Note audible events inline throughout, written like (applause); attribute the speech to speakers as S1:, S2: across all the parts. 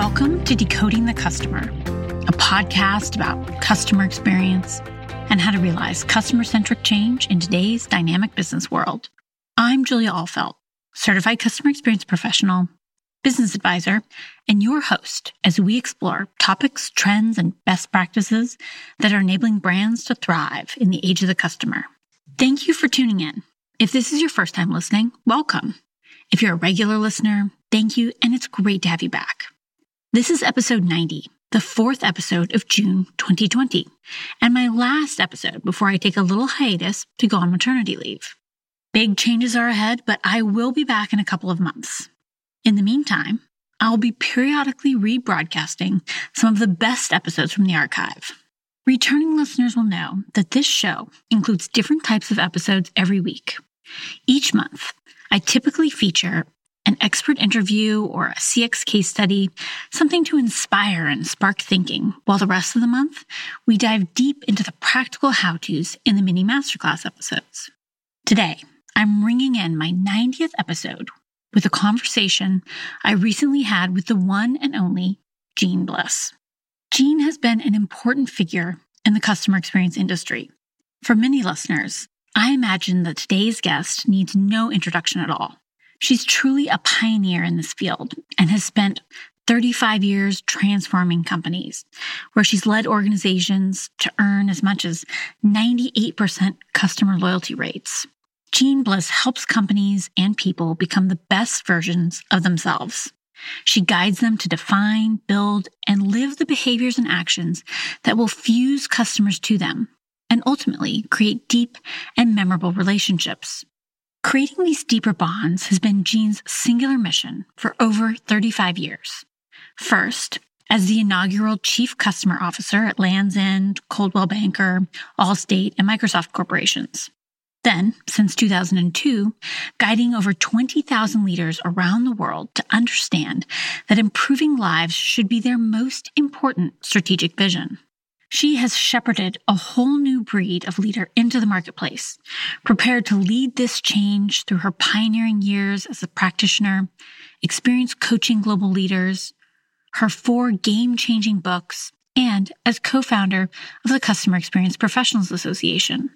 S1: Welcome to Decoding the Customer, a podcast about customer experience and how to realize customer centric change in today's dynamic business world. I'm Julia Ahlfeldt, certified customer experience professional, business advisor, and your host as we explore topics, trends, and best practices that are enabling brands to thrive in the age of the customer. Thank you for tuning in. If this is your first time listening, welcome. If you're a regular listener, thank you, and it's great to have you back. This is episode 90, the fourth episode of June 2020, and my last episode before I take a little hiatus to go on maternity leave. Big changes are ahead, but I will be back in a couple of months. In the meantime, I'll be periodically rebroadcasting some of the best episodes from the archive. Returning listeners will know that this show includes different types of episodes every week. Each month, I typically feature an expert interview or a CX case study, something to inspire and spark thinking, while the rest of the month, we dive deep into the practical how to's in the mini masterclass episodes. Today, I'm ringing in my 90th episode with a conversation I recently had with the one and only Jeanne Bliss. Jeanne has been an important figure in the customer experience industry. For many listeners, I imagine that today's guest needs no introduction at all. She's truly a pioneer in this field and has spent 35 years transforming companies, where she's led organizations to earn as much as 98% customer loyalty rates. Jeanne Bliss helps companies and people become the best versions of themselves. She guides them to define, build, and live the behaviors and actions that will fuse customers to them and ultimately create deep and memorable relationships. Creating these deeper bonds has been Jeanne's singular mission for over 35 years. First, as the inaugural Chief Customer Officer at Lands' End, Coldwell Banker, Allstate, and Microsoft corporations. Then, since 2002, guiding over 20,000 leaders around the world to understand that improving lives should be their most important strategic vision. She has shepherded a whole new breed of leader into the marketplace, prepared to lead this change through her pioneering years as a practitioner, experience coaching global leaders, her four game changing books, and as co founder of the Customer Experience Professionals Association.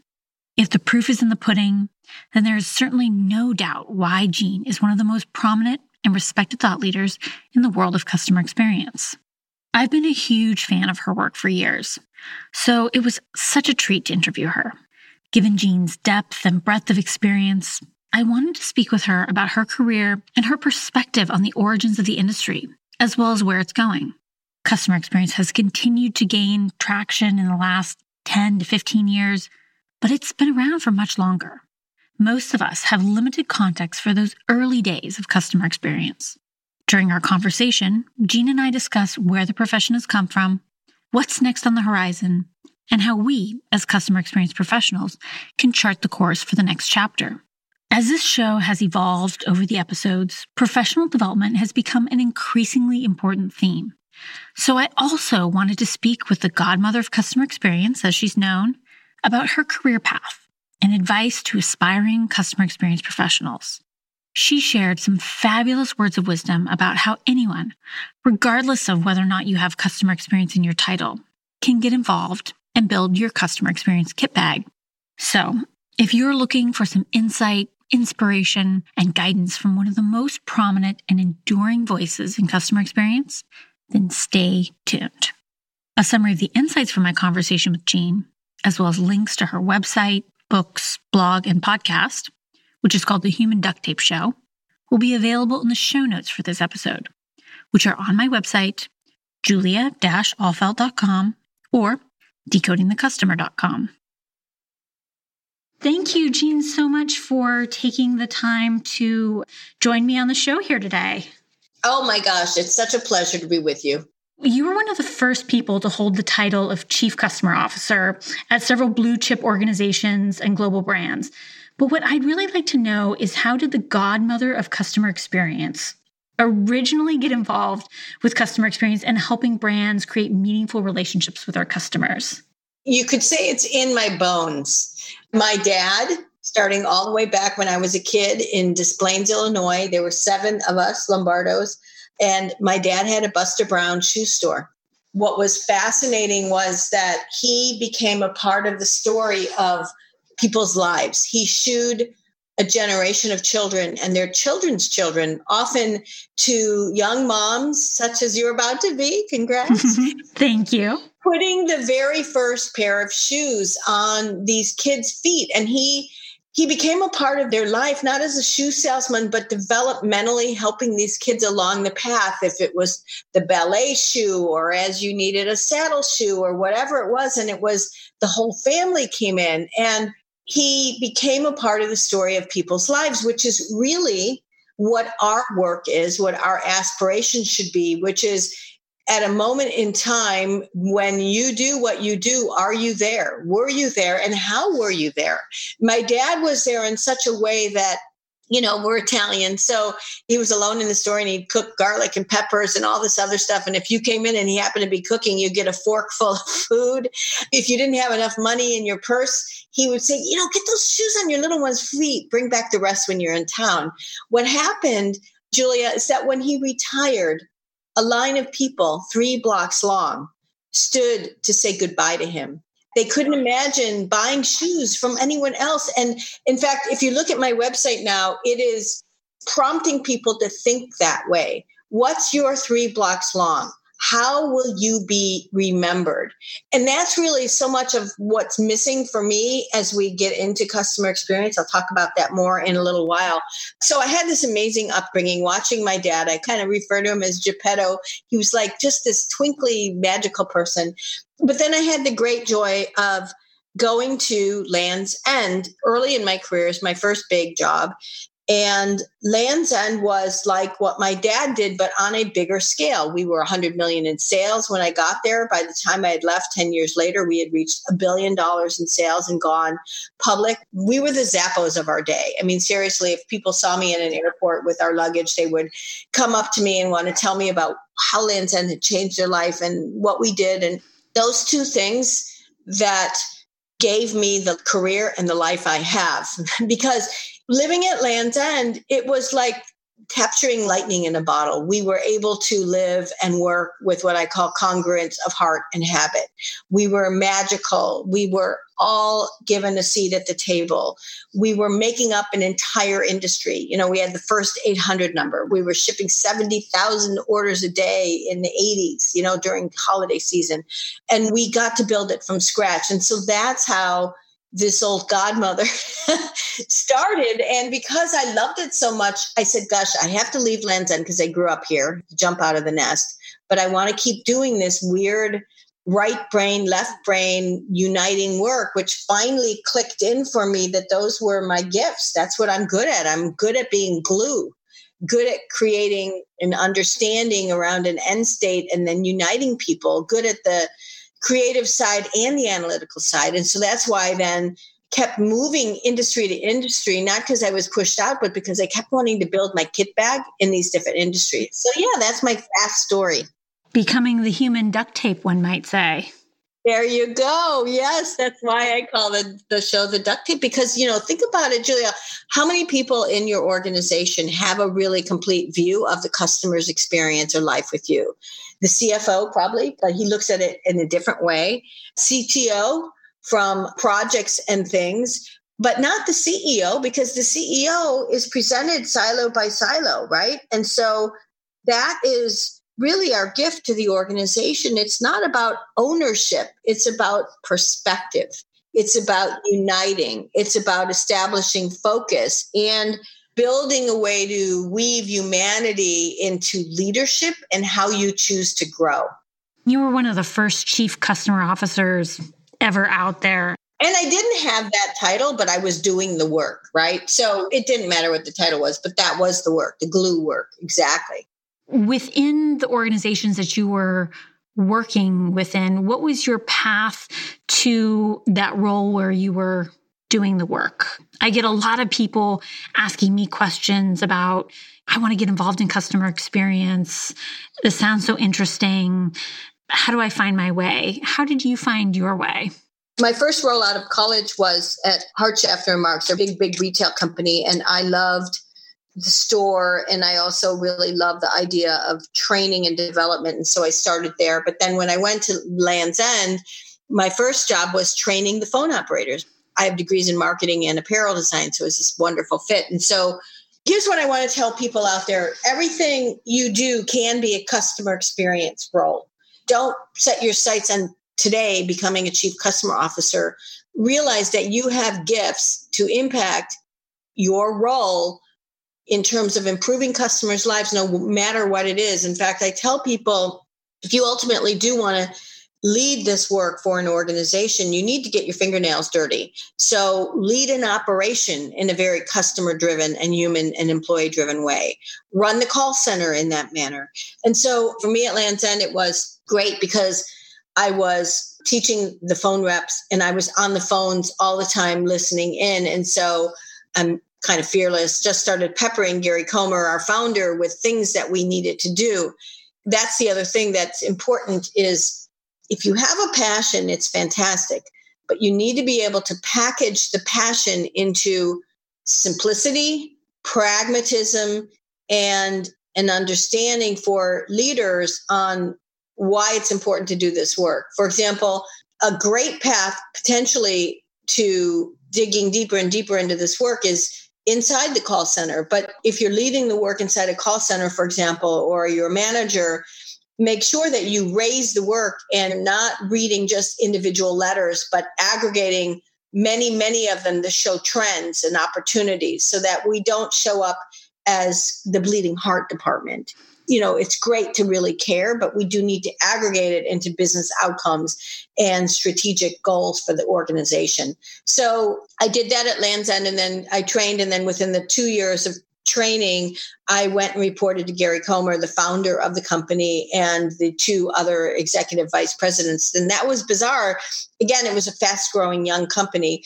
S1: If the proof is in the pudding, then there is certainly no doubt why Jeanne is one of the most prominent and respected thought leaders in the world of customer experience. I've been a huge fan of her work for years, so it was such a treat to interview her. Given Jeanne's depth and breadth of experience, I wanted to speak with her about her career and her perspective on the origins of the industry, as well as where it's going. Customer experience has continued to gain traction in the last 10 to 15 years, but it's been around for much longer. Most of us have limited context for those early days of customer experience. During our conversation, Jeanne and I discuss where the profession has come from, what's next on the horizon, and how we, as customer experience professionals, can chart the course for the next chapter. As this show has evolved over the episodes, professional development has become an increasingly important theme. So I also wanted to speak with the godmother of customer experience, as she's known, about her career path and advice to aspiring customer experience professionals. She shared some fabulous words of wisdom about how anyone, regardless of whether or not you have customer experience in your title, can get involved and build your customer experience kit bag. So, if you're looking for some insight, inspiration, and guidance from one of the most prominent and enduring voices in customer experience, then stay tuned. A summary of the insights from my conversation with Jeanne as well as links to her website, books, blog, and podcast, which is called The Human Duct Tape Show, will be available in the show notes for this episode, which are on my website, julia-ahlfeldt.com or decodingthecustomer.com. Thank you, Jeanne, so much for taking the time to join me on the show here today.
S2: Oh my gosh, it's such a pleasure to be with you.
S1: You were one of the first people to hold the title of Chief Customer Officer at several blue chip organizations and global brands. But what I'd really like to know is how did the godmother of customer experience originally get involved with customer experience and helping brands create meaningful relationships with our customers?
S2: You could say it's in my bones. My dad, starting all the way back when I was a kid in Des Plaines, Illinois, there were seven of us Lombardos And my dad had a Buster Brown shoe store. What was fascinating was that he became a part of the story of people's lives. He shoed a generation of children and their children's children, often to young moms, such as you're about to be. Congrats. (laughs)
S1: Thank you.
S2: Putting the very first pair of shoes on these kids' feet. And he he became a part of their life, not as a shoe salesman, but developmentally helping these kids along the path. If it was the ballet shoe or as you needed a saddle shoe or whatever it was. And it was the whole family came in. And he became a part of the story of people's lives, which is really what our work is, what our aspiration should be, which is at a moment in time when you do what you do, are you there? Were you there? And how were you there? My dad was there in such a way that you know, we're Italian. So he was alone in the store and he'd cook garlic and peppers and all this other stuff. And if you came in and he happened to be cooking, you'd get a fork full of (laughs) food. If you didn't have enough money in your purse, he would say, you know, get those shoes on your little one's feet, bring back the rest when you're in town. What happened, Julia, is that when he retired, a line of people, three blocks long, stood to say goodbye to him they couldn't imagine buying shoes from anyone else. And in fact, if you look at my website now, it is prompting people to think that way. What's your three blocks long? How will you be remembered? And that's really so much of what's missing for me as we get into customer experience. I'll talk about that more in a little while. So I had this amazing upbringing watching my dad. I kind of refer to him as Geppetto. He was like just this twinkly, magical person. But then I had the great joy of going to Lands' End early in my career as my first big job. And Lands' End was like what my dad did, but on a bigger scale. We were 100 million in sales when I got there. By the time I had left 10 years later, we had reached a billion dollars in sales and gone public. We were the Zappos of our day. I mean, seriously, if people saw me in an airport with our luggage, they would come up to me and want to tell me about how Lands' End had changed their life and what we did. And those two things that gave me the career and the life I have. (laughs) because living at Lands' End, it was like capturing lightning in a bottle. We were able to live and work with what I call congruence of heart and habit. We were magical. We were all given a seat at the table. We were making up an entire industry. You know, we had the first 800 number. We were shipping 70,000 orders a day in the 80s, you know, during holiday season. And we got to build it from scratch. And so that's how this old godmother (laughs) started. And because I loved it so much, I said, gosh, I have to leave Lands' End because I grew up here, jump out of the nest. But I want to keep doing this weird right brain, left brain uniting work, which finally clicked in for me that those were my gifts. That's what I'm good at. I'm good at being glue, good at creating an understanding around an end state and then uniting people, good at the creative side and the analytical side. And so that's why I then kept moving industry to industry, not because I was pushed out, but because I kept wanting to build my kit bag in these different industries. So yeah, that's my fast story.
S1: Becoming the human duct tape, one might say.
S2: There you go. Yes, that's why I call the, the show the duct tape because, you know, think about it, Julia. How many people in your organization have a really complete view of the customer's experience or life with you? The CFO, probably, but he looks at it in a different way. CTO from projects and things, but not the CEO because the CEO is presented silo by silo, right? And so that is really our gift to the organization. It's not about ownership, it's about perspective. It's about uniting. It's about establishing focus and building a way to weave humanity into leadership and how you choose to grow.
S1: You were one of the first chief customer officers ever out there.
S2: And I didn't have that title, but I was doing the work, right? So it didn't matter what the title was, but that was the work, the glue work. Exactly
S1: within the organizations that you were working within, what was your path to that role where you were doing the work? I get a lot of people asking me questions about, I want to get involved in customer experience. This sounds so interesting. How do I find my way? How did you find your way?
S2: My first role out of college was at Hart Schaffner Marx, a big, big retail company, and I loved the store and I also really love the idea of training and development. And so I started there. But then when I went to Lands' End, my first job was training the phone operators. I have degrees in marketing and apparel design, so it's this wonderful fit. And so here's what I want to tell people out there everything you do can be a customer experience role. Don't set your sights on today becoming a chief customer officer. Realize that you have gifts to impact your role in terms of improving customers' lives, no matter what it is. In fact, I tell people if you ultimately do want to lead this work for an organization, you need to get your fingernails dirty. So, lead an operation in a very customer driven and human and employee driven way. Run the call center in that manner. And so, for me at Lands' End, it was great because I was teaching the phone reps and I was on the phones all the time listening in. And so, I'm kind of fearless, just started peppering Gary Comer, our founder, with things that we needed to do. That's the other thing that's important is if you have a passion, it's fantastic, but you need to be able to package the passion into simplicity, pragmatism, and an understanding for leaders on why it's important to do this work. For example, a great path potentially to digging deeper and deeper into this work is inside the call center. But if you're leading the work inside a call center, for example, or you're a manager, make sure that you raise the work and not reading just individual letters, but aggregating many, many of them to show trends and opportunities so that we don't show up as the bleeding heart department. You know, it's great to really care, but we do need to aggregate it into business outcomes and strategic goals for the organization. So I did that at Lands' End and then I trained. And then within the two years of training, I went and reported to Gary Comer, the founder of the company, and the two other executive vice presidents. And that was bizarre. Again, it was a fast growing young company.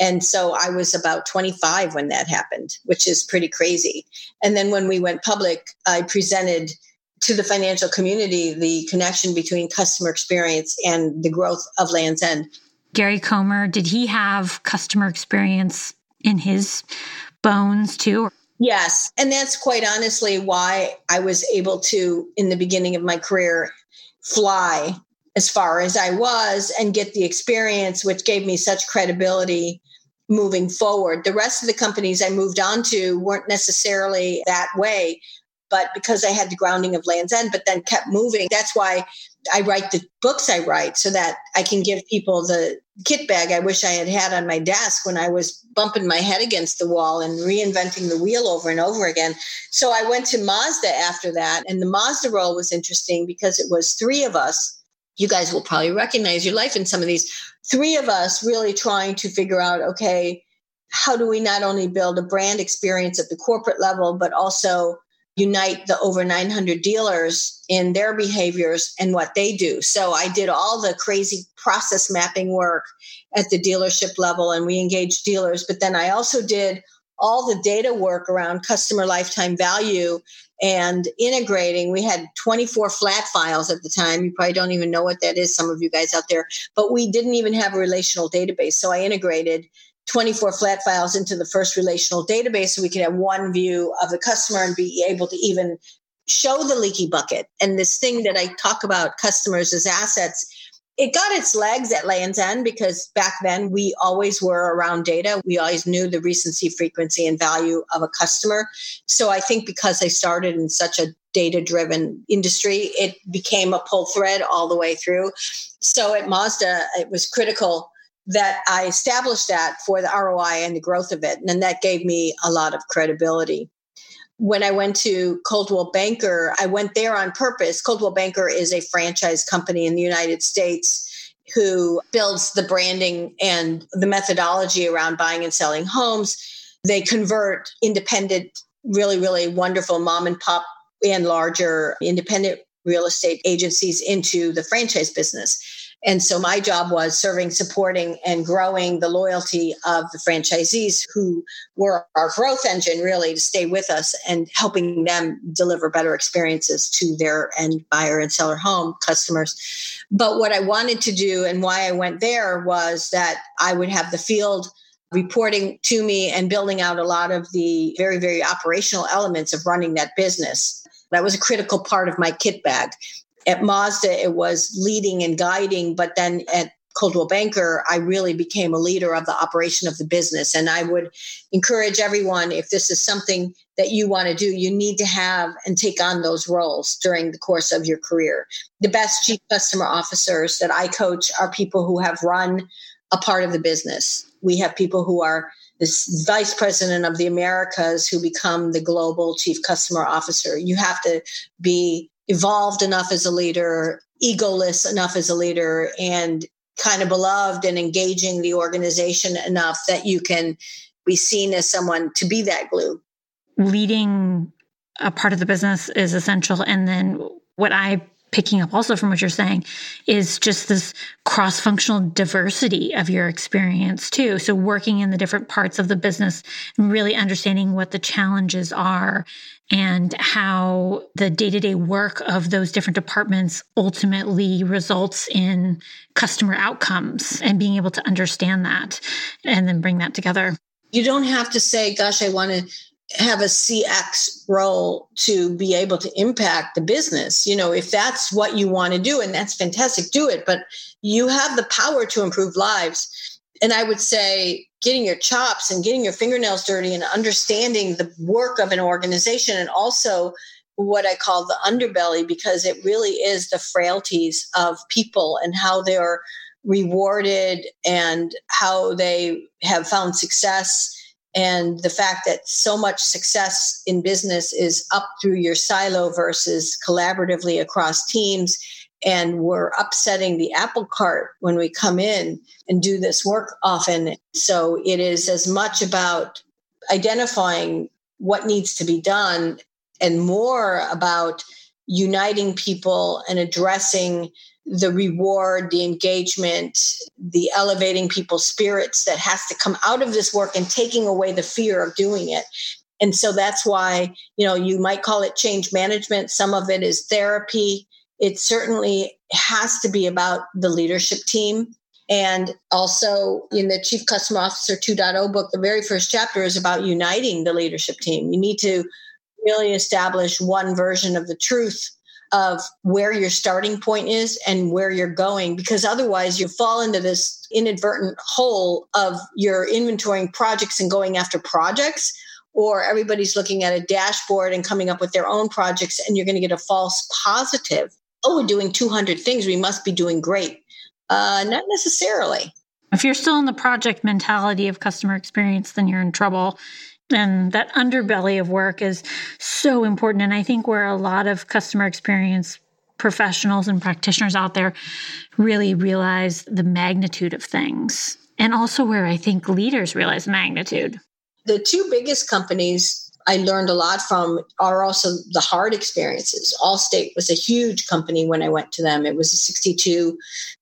S2: And so I was about 25 when that happened, which is pretty crazy. And then when we went public, I presented to the financial community the connection between customer experience and the growth of Lands' End.
S1: Gary Comer, did he have customer experience in his bones too?
S2: Yes. And that's quite honestly why I was able to, in the beginning of my career, fly as far as I was and get the experience, which gave me such credibility moving forward. The rest of the companies I moved on to weren't necessarily that way, but because I had the grounding of Lands' End, but then kept moving, that's why I write the books I write so that I can give people the kit bag I wish I had had on my desk when I was bumping my head against the wall and reinventing the wheel over and over again. So I went to Mazda after that. And the Mazda role was interesting because it was three of us. You guys will probably recognize your life in some of these. Three of us really trying to figure out okay, how do we not only build a brand experience at the corporate level, but also unite the over 900 dealers in their behaviors and what they do. So I did all the crazy process mapping work at the dealership level and we engaged dealers. But then I also did all the data work around customer lifetime value and integrating. We had 24 flat files at the time. You probably don't even know what that is, some of you guys out there, but we didn't even have a relational database. So I integrated 24 flat files into the first relational database so we could have one view of the customer and be able to even show the leaky bucket. And this thing that I talk about customers as assets, it got its legs at Lands' End because back then we always were around data. We always knew the recency, frequency, and value of a customer. So I think because I started in such a data driven industry, it became a pull thread all the way through. So at Mazda, it was critical that I established that for the ROI and the growth of it. And then that gave me a lot of credibility. When I went to Coldwell Banker, I went there on purpose. Coldwell Banker is a franchise company in the United States who builds the branding and the methodology around buying and selling homes. They convert independent, really, really wonderful mom and pop and larger independent real estate agencies into the franchise business. And so my job was serving, supporting, and growing the loyalty of the franchisees who were our growth engine, really, to stay with us and helping them deliver better experiences to their end buyer and seller home customers. But what I wanted to do and why I went there was that I would have the field reporting to me and building out a lot of the very, very operational elements of running that business. That was a critical part of my kit bag. At Mazda, it was leading and guiding, but then at Coldwell Banker, I really became a leader of the operation of the business. And I would encourage everyone if this is something that you want to do, you need to have and take on those roles during the course of your career. The best chief customer officers that I coach are people who have run a part of the business. We have people who are this vice president of the Americas who become the global chief customer officer. You have to be evolved enough as a leader, egoless enough as a leader, and kind of beloved and engaging the organization enough that you can be seen as someone to be that glue.
S1: Leading a part of the business is essential. And then what I picking up also from what you're saying is just this cross functional diversity of your experience too. So working in the different parts of the business and really understanding what the challenges are and how the day to day work of those different departments ultimately results in customer outcomes and being able to understand that and then bring that together.
S2: You don't have to say, gosh, I want to have a CX role to be able to impact the business. You know, if that's what you want to do, and that's fantastic, do it. But you have the power to improve lives. And I would say getting your chops and getting your fingernails dirty and understanding the work of an organization and also what I call the underbelly, because it really is the frailties of people and how they're rewarded and how they have found success and the fact that so much success in business is up through your silo versus collaboratively across teams and we're upsetting the apple cart when we come in and do this work often. So it is as much about identifying what needs to be done and more about uniting people and addressing the reward, the engagement, the elevating people's spirits that has to come out of this work and taking away the fear of doing it. And so that's why, you know, you might call it change management. Some of it is therapy. It certainly has to be about the leadership team. And also in the Chief Customer Officer 2.0 book, the very first chapter is about uniting the leadership team. You need to really establish one version of the truth of where your starting point is and where you're going because otherwise you fall into this inadvertent hole of your inventorying projects and going after projects or everybody's looking at a dashboard and coming up with their own projects and you're going to get a false positive. Oh we're doing 200 things we must be doing great. Uh, not necessarily.
S1: If you're still in the project mentality of customer experience then you're in trouble and that underbelly of work is so important. And I think where a lot of customer experience professionals and practitioners out there really realize the magnitude of things, and also where I think leaders realize magnitude.
S2: The two biggest companies I learned a lot from are also the hard experiences. Allstate was a huge company when I went to them. It was a $62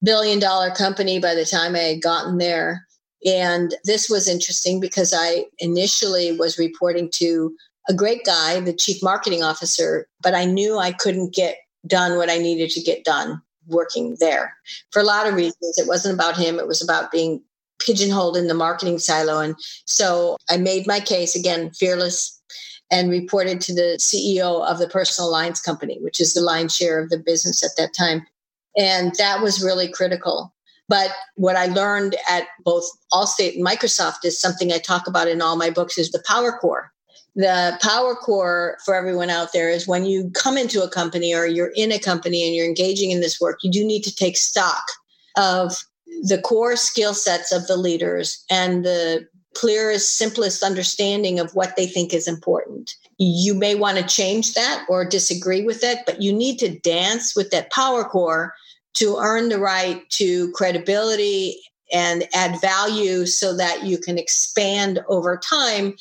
S2: billion company by the time I had gotten there. And this was interesting because I initially was reporting to a great guy, the chief marketing officer, but I knew I couldn't get done what I needed to get done working there for a lot of reasons. It wasn't about him, it was about being pigeonholed in the marketing silo. And so I made my case again, fearless, and reported to the CEO of the personal lines company, which is the lion's share of the business at that time. And that was really critical but what I learned at both Allstate and Microsoft is something I talk about in all my books is the power core. The power core for everyone out there is when you come into a company or you're in a company and you're engaging in this work, you do need to take stock of the core skill sets of the leaders and the clearest, simplest understanding of what they think is important. You may want to change that or disagree with it, but you need to dance with that power core to earn the right to credibility and add value so that you can expand over time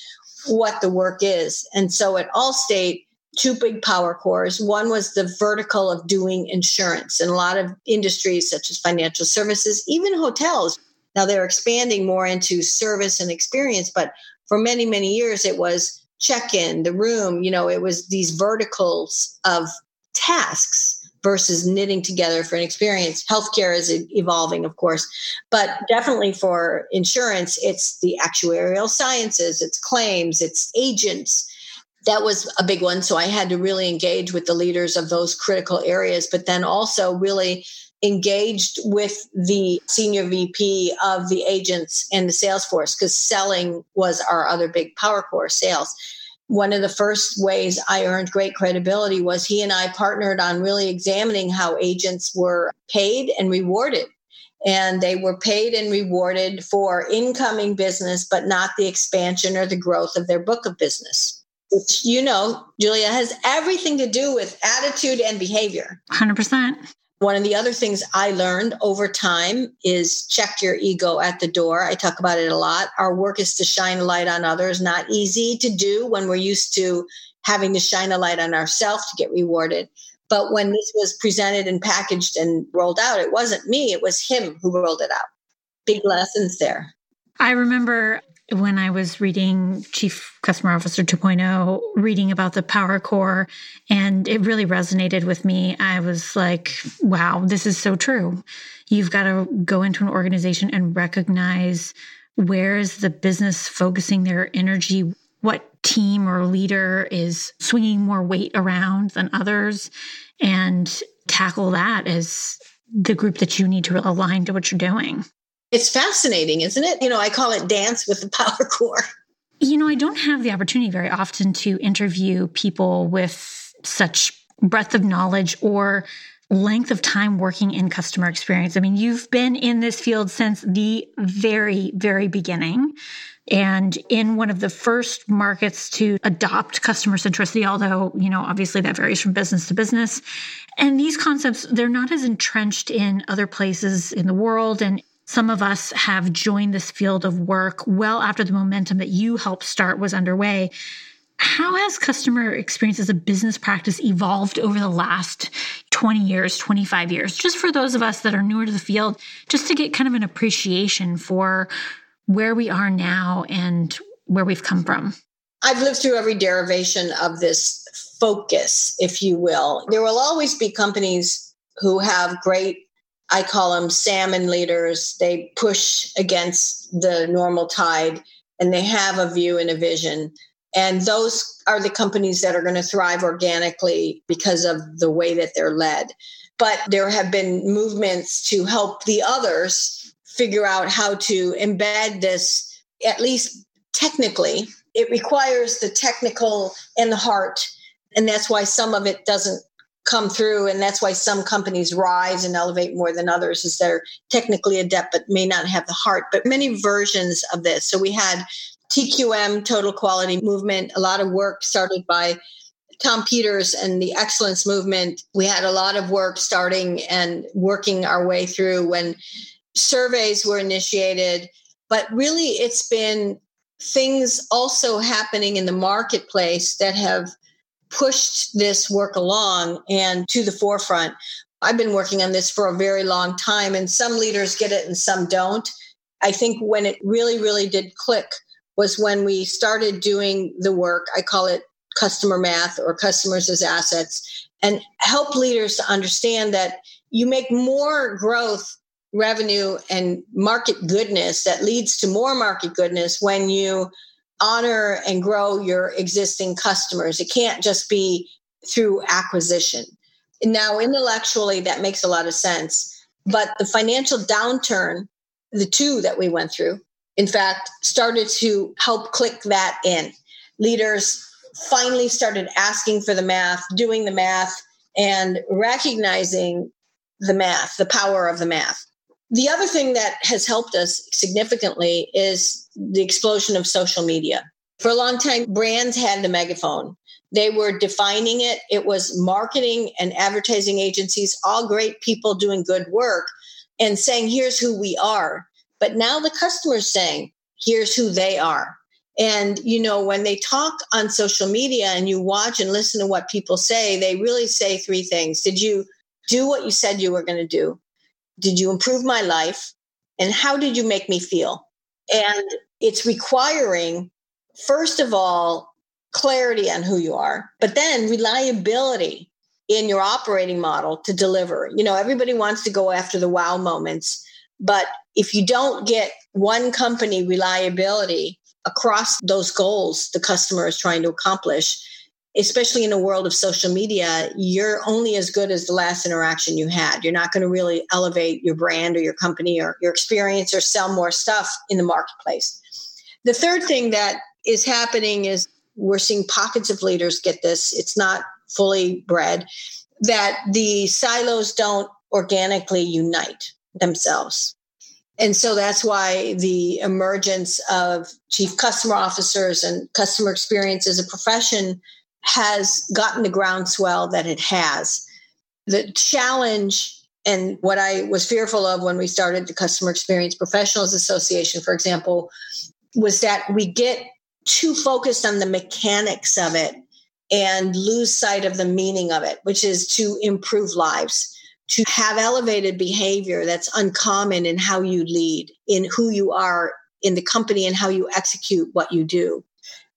S2: what the work is. And so at Allstate, two big power cores. One was the vertical of doing insurance and a lot of industries such as financial services, even hotels. Now they're expanding more into service and experience, but for many, many years it was check in, the room, you know, it was these verticals of tasks versus knitting together for an experience. Healthcare is evolving, of course, but definitely for insurance, it's the actuarial sciences, it's claims, it's agents. That was a big one. So I had to really engage with the leaders of those critical areas, but then also really engaged with the senior VP of the agents and the sales force because selling was our other big power core sales one of the first ways I earned great credibility was he and I partnered on really examining how agents were paid and rewarded. And they were paid and rewarded for incoming business, but not the expansion or the growth of their book of business, which, you know, Julia, has everything to do with attitude and behavior.
S1: 100%.
S2: One of the other things I learned over time is check your ego at the door. I talk about it a lot. Our work is to shine a light on others, not easy to do when we're used to having to shine a light on ourselves to get rewarded. But when this was presented and packaged and rolled out, it wasn't me, it was him who rolled it out. Big lessons there.
S1: I remember when I was reading Chief Customer Officer 2.0, reading about the Power Core, and it really resonated with me. I was like, wow, this is so true. You've got to go into an organization and recognize where is the business focusing their energy, what team or leader is swinging more weight around than others, and tackle that as the group that you need to align to what you're doing.
S2: It's fascinating, isn't it? You know, I call it dance with the (laughs) power core.
S1: You know, I don't have the opportunity very often to interview people with such breadth of knowledge or length of time working in customer experience. I mean, you've been in this field since the very, very beginning. And in one of the first markets to adopt customer centricity, although, you know, obviously that varies from business to business. And these concepts, they're not as entrenched in other places in the world. And some of us have joined this field of work well after the momentum that you helped start was underway. How has customer experience as a business practice evolved over the last 20 years, 25 years? Just for those of us that are newer to the field, just to get kind of an appreciation for where we are now and where we've come from.
S2: I've lived through every derivation of this focus, if you will. There will always be companies who have great I call them salmon leaders. They push against the normal tide and they have a view and a vision. And those are the companies that are going to thrive organically because of the way that they're led. But there have been movements to help the others figure out how to embed this, at least technically. It requires the technical and the heart. And that's why some of it doesn't come through and that's why some companies rise and elevate more than others is they're technically adept but may not have the heart. But many versions of this. So we had tqm total quality movement a lot of work started by tom peters and the excellence movement. We had a lot of work starting and working our way through when surveys were initiated. But really it's been things also happening in the marketplace that have pushed this work along and to the forefront. I've been working on this for a very long time, and some leaders get it and some don't. I think when it really, really did click was when we started doing the work. I call it customer math or customers as assets, and help leaders to understand that you make more growth, revenue, and market goodness that leads to more market goodness when you honor and grow your existing customers. It can't just be through acquisition. Now, intellectually, that makes a lot of sense. But the financial downturn, the two that we went through, in fact, started to help click that in. Leaders finally started asking for the math, doing the math, and recognizing the math, the power of the math. The other thing that has helped us significantly is the explosion of social media. For a long time, brands had the megaphone. They were defining it. It was marketing and advertising agencies, all great people doing good work and saying, here's who we are. But now the customer's saying, here's who they are. And, you know, when they talk on social media and you watch and listen to what people say, they really say three things. Did you do what you said you were going to do? Did you improve my life? And how did you make me feel? And it's requiring, first of all, clarity on who you are, but then reliability. in your operating model to deliver. You know, everybody wants to go after the wow moments, but if you don't get one company reliability across those goals the customer is trying to accomplish, especially in a world of social media, you're only as good as the last interaction you had. You're not going to really elevate your brand or your company or your experience or sell more stuff in the marketplace. The third thing that is happening is we're seeing pockets of leaders get this. It's not fully bred that the silos don't organically unite themselves. And so that's why the emergence of chief customer officers and customer experience as a profession has gotten the groundswell that it has. The challenge and what I was fearful of when we started the Customer Experience Professionals Association, for example, was that we get too focused on the mechanics of it and lose sight of the meaning of it, which is to improve lives, to have elevated behavior that's uncommon in how you lead, in who you are in the company, and how you execute what you do.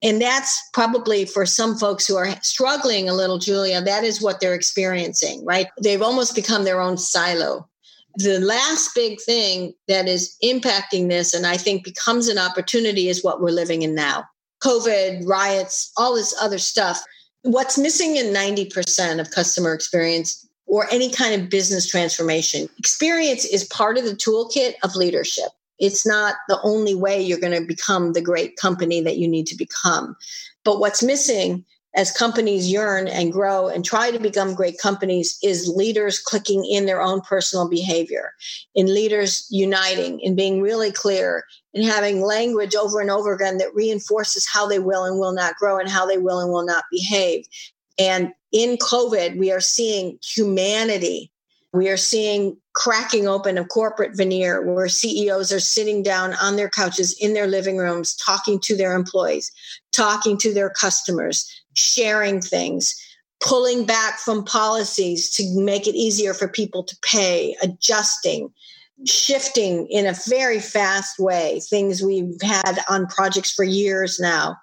S2: And that's probably for some folks who are struggling a little, Julia, that is what they're experiencing, right? They've almost become their own silo. The last big thing that is impacting this, and I think becomes an opportunity, is what we're living in now COVID, riots, all this other stuff. What's missing in 90% of customer experience or any kind of business transformation? Experience is part of the toolkit of leadership it's not the only way you're going to become the great company that you need to become. But what's missing as companies yearn and grow and try to become great companies is leaders clicking in their own personal behavior, in leaders uniting, in being really clear, in having language over and over again that reinforces how they will and will not grow and how they will and will not behave. And in COVID, we are seeing humanity we are seeing cracking open of corporate veneer where CEOs are sitting down on their couches in their living rooms, talking to their employees, talking to their customers, sharing things, pulling back from policies to make it easier for people to pay, adjusting, shifting in a very fast way, things we've had on projects for years now.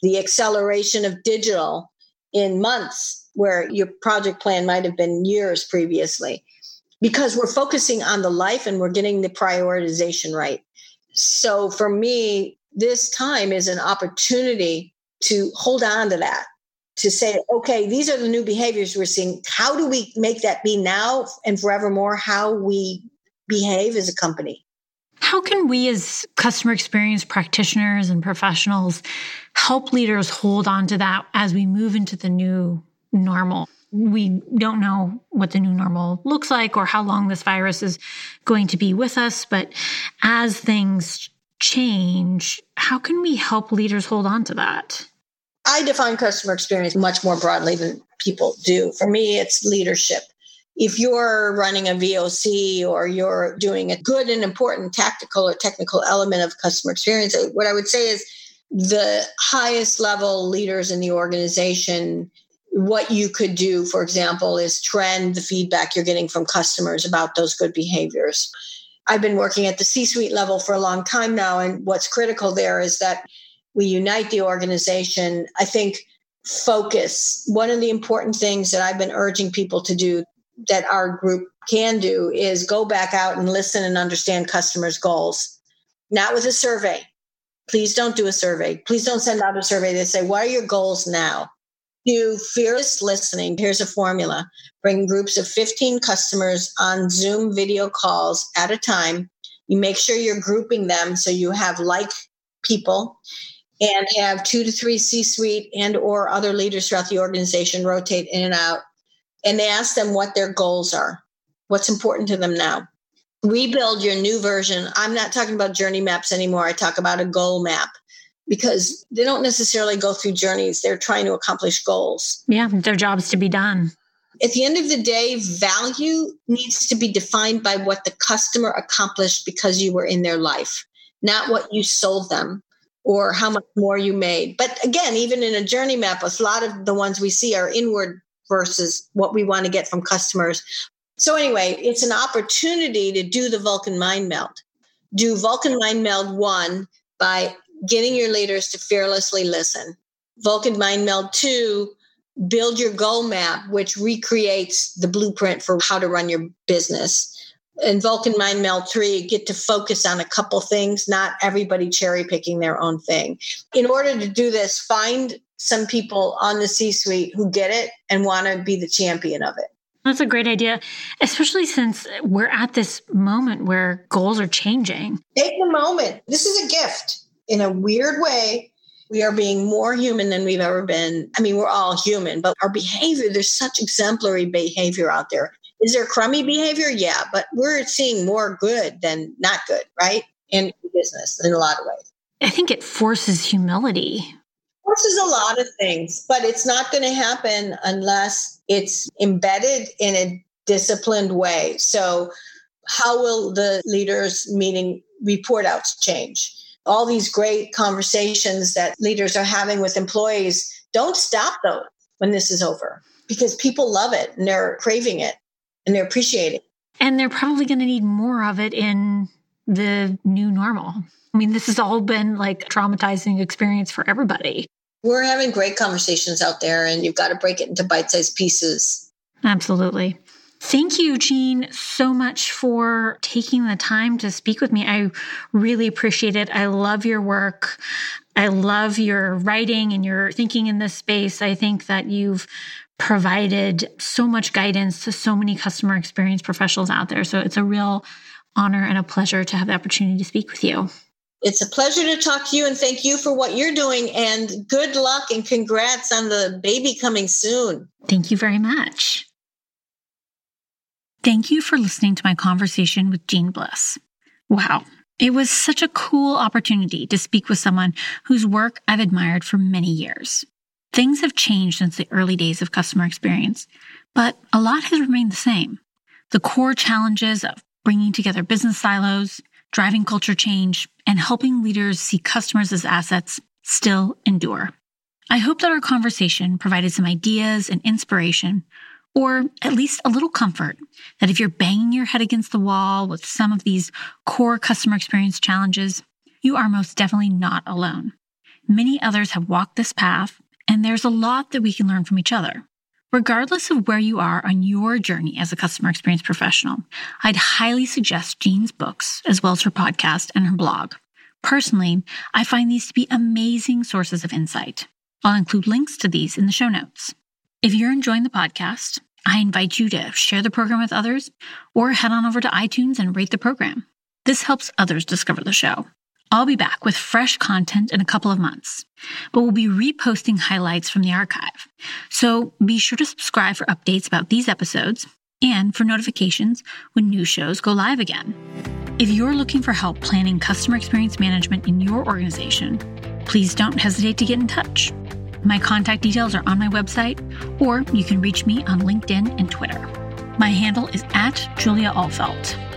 S2: The acceleration of digital in months where your project plan might have been years previously because we're focusing on the life and we're getting the prioritization right. So for me, this time is an opportunity to hold on to that, to say, okay, these are the new behaviors we're seeing. How do we make that be now and forevermore how we behave as a company?
S1: How can we, as customer experience practitioners and professionals, help leaders hold on to that as we move into the new normal. We don't know what the new normal looks like or how long this virus is going to be with us. But as things change, how can we help leaders hold on to that?
S2: I define customer experience much more broadly than people do. For me, it's leadership. If you're running a VOC or you're doing a good and important tactical or technical element of customer experience, what I would say is the highest level leaders in the organization what you could do, for example, is trend the feedback you're getting from customers about those good behaviors. I've been working at the C suite level for a long time now, and what's critical there is that we unite the organization. I think focus, one of the important things that I've been urging people to do that our group can do is go back out and listen and understand customers' goals, not with a survey. Please don't do a survey. Please don't send out a survey that say, What are your goals now? Do fearless listening. Here's a formula. Bring groups of 15 customers on Zoom video calls at a time. You make sure you're grouping them so you have like people and have two to three c-suite and or other leaders throughout the organization rotate in and out and they ask them what their goals are. What's important to them now? Rebuild your new version. I'm not talking about journey maps anymore. I talk about a goal map because they don't necessarily go through journeys. They're trying to accomplish goals.
S1: Yeah, their jobs to be done.
S2: At the end of the day, value needs to be defined by what the customer accomplished because you were in their life, not what you sold them or how much more you made. But again, even in a journey map, a lot of the ones we see are inward versus what we want to get from customers. So, anyway, it's an opportunity to do the Vulcan Mind Meld. Do Vulcan Mind Meld one by getting your leaders to fearlessly listen. Vulcan Mind Meld 2 build your goal map, which recreates the blueprint for how to run your business. In Vulcan Mind Meld 3, get to focus on a couple things, not everybody cherry picking their own thing. In order to do this, find some people on the C suite who get it and want to be the champion of it.
S1: That's a great idea, especially since we're at this moment where goals are changing.
S2: Take the moment. This is a gift. In a weird way, we are being more human than we've ever been. I mean, we're all human, but our behavior, there's such exemplary behavior out there. Is there crummy behavior? Yeah, but we're seeing more good than not good, right? In business in a lot of ways.
S1: I think it forces humility.
S2: Forces a lot of things, but it's not going to happen unless it's embedded in a disciplined way. So, how will the leaders meeting report outs change? All these great conversations that leaders are having with employees, don't stop those when this is over because people love it and they're craving it and they're appreciating it.
S1: And they're probably going to need more of it in the new normal. I mean, this has all been like traumatizing experience for everybody.
S2: We're having great conversations out there, and you've got to break it into bite sized pieces.
S1: Absolutely. Thank you, Jeanne, so much for taking the time to speak with me. I really appreciate it. I love your work. I love your writing and your thinking in this space. I think that you've provided so much guidance to so many customer experience professionals out there. So it's a real honor and a pleasure to have the opportunity to speak with you.
S2: It's a pleasure to talk to you and thank you for what you're doing. And good luck and congrats on the baby coming soon.
S1: Thank you very much. Thank you for listening to my conversation with Jeanne Bliss. Wow, it was such a cool opportunity to speak with someone whose work I've admired for many years. Things have changed since the early days of customer experience, but a lot has remained the same. The core challenges of bringing together business silos, driving culture change, and helping leaders see customers as assets still endure. I hope that our conversation provided some ideas and inspiration, or at least a little comfort that if you're banging your head against the wall with some of these core customer experience challenges, you are most definitely not alone. Many others have walked this path, and there's a lot that we can learn from each other. Regardless of where you are on your journey as a customer experience professional, I'd highly suggest Jeanne's books as well as her podcast and her blog. Personally, I find these to be amazing sources of insight. I'll include links to these in the show notes. If you're enjoying the podcast, I invite you to share the program with others or head on over to iTunes and rate the program. This helps others discover the show. I'll be back with fresh content in a couple of months, but we'll be reposting highlights from the archive. So be sure to subscribe for updates about these episodes and for notifications when new shows go live again. If you're looking for help planning customer experience management in your organization, please don't hesitate to get in touch. My contact details are on my website, or you can reach me on LinkedIn and Twitter. My handle is at Julia Ahlfeldt.